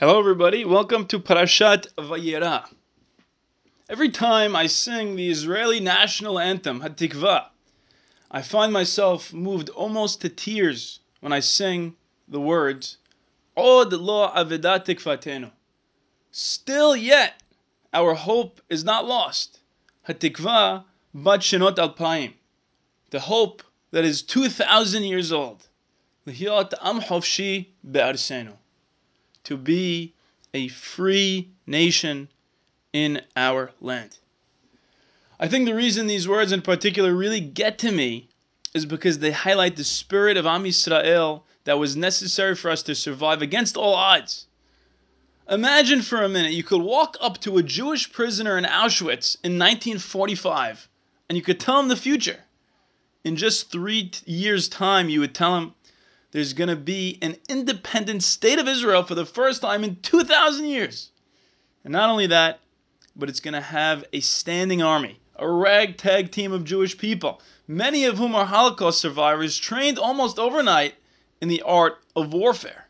Hello, everybody. Welcome to Parashat Vayera. Every time I sing the Israeli national anthem, Hatikva, I find myself moved almost to tears when I sing the words, Od lo avedat tikvatenu. Still yet, our hope is not lost. Hatikva bat shenot alpaim. The hope that is 2,000 years old. Lihyot am hofshi be'arsenu to be a free nation in our land. I think the reason these words in particular really get to me is because they highlight the spirit of Am Yisrael that was necessary for us to survive against all odds. Imagine for a minute you could walk up to a Jewish prisoner in Auschwitz in 1945 and you could tell him the future. In just three years' time, you would tell him there's going to be an independent state of Israel for the first time in 2,000 years. And not only that, but it's going to have a standing army, a ragtag team of Jewish people, many of whom are Holocaust survivors trained almost overnight in the art of warfare.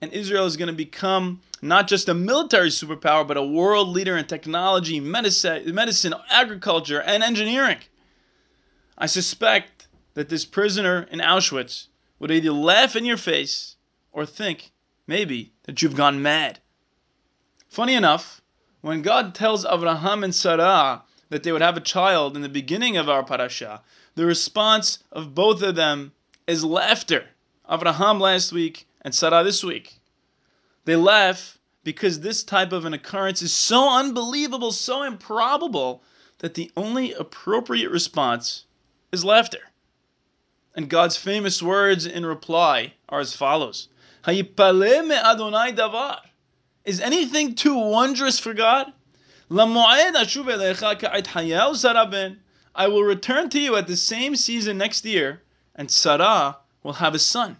And Israel is going to become not just a military superpower, but a world leader in technology, medicine, medicine agriculture, and engineering. I suspect that this prisoner in Auschwitz would either laugh in your face or think, maybe, that you've gone mad. Funny enough, when God tells Abraham and Sarah that they would have a child in the beginning of our parasha, the response of both of them is laughter. Abraham last week and Sarah this week. They laugh because this type of an occurrence is so unbelievable, so improbable, that the only appropriate response is laughter. And God's famous words in reply are as follows Adonai davar. Is anything too wondrous for God? I will return to you at the same season next year, and Sarah will have a son.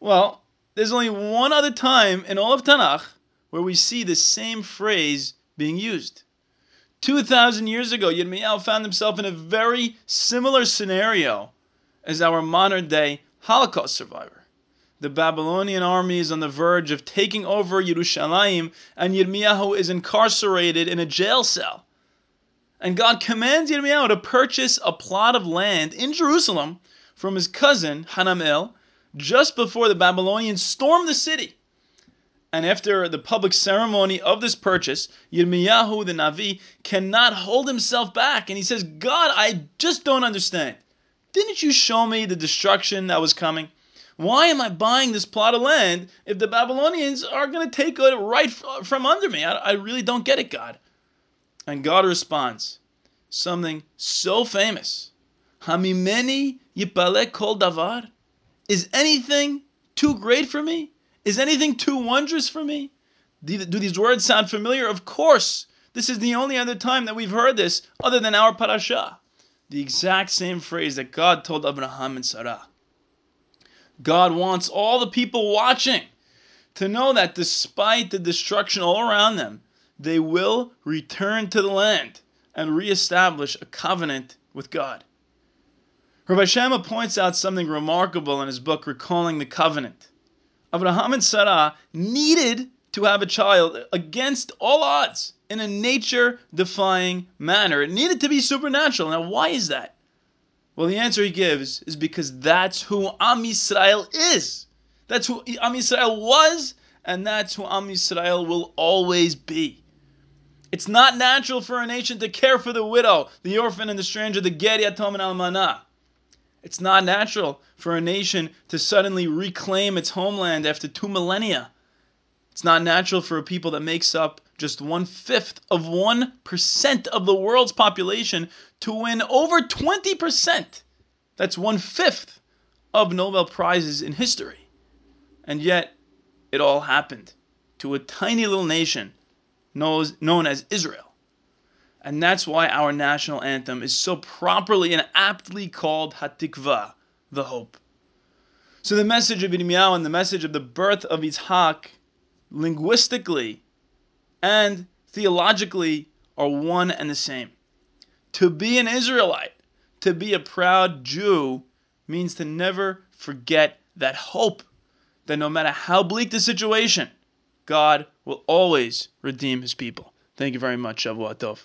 Well, there's only one other time in all of Tanakh where we see the same phrase being used. 2,000 years ago, Yirmiyahu found himself in a very similar scenario as our modern day Holocaust survivor. The Babylonian army is on the verge of taking over Yerushalayim, and Yirmiyahu is incarcerated in a jail cell. And God commands Yirmiyahu to purchase a plot of land in Jerusalem from his cousin Hanamel just before the Babylonians storm the city. And after the public ceremony of this purchase, Yirmiyahu the Navi cannot hold himself back. And he says, God, I just don't understand. Didn't you show me the destruction that was coming? Why am I buying this plot of land if the Babylonians are going to take it right uh, from under me? I, I really don't get it, God. And God responds, something so famous. Hamimeni yipale kol davar? Is anything too great for me? Is anything too wondrous for me? Do, do these words sound familiar? Of course. This is the only other time that we've heard this other than our parasha the exact same phrase that God told Abraham and Sarah. God wants all the people watching to know that despite the destruction all around them, they will return to the land and reestablish a covenant with God. Rabbi Shamah points out something remarkable in his book, Recalling the Covenant. Abraham and Sarah needed to have a child against all odds in a nature defying manner. It needed to be supernatural. Now, why is that? Well, the answer he gives is because that's who Am Yisrael is. That's who Am Yisrael was, and that's who Am Yisrael will always be. It's not natural for a nation to care for the widow, the orphan, and the stranger, the ger yatom and almanah. It's not natural for a nation to suddenly reclaim its homeland after two millennia. It's not natural for a people that makes up just one fifth of 1% of the world's population to win over 20%. That's one fifth of Nobel Prizes in history. And yet, it all happened to a tiny little nation known as Israel. And that's why our national anthem is so properly and aptly called Hatikva, the hope. So the message of Yirmiyahu and the message of the birth of Yitzhak linguistically and theologically are one and the same. To be an Israelite, to be a proud Jew, means to never forget that hope that no matter how bleak the situation, God will always redeem his people. Thank you very much, Shavua Tov.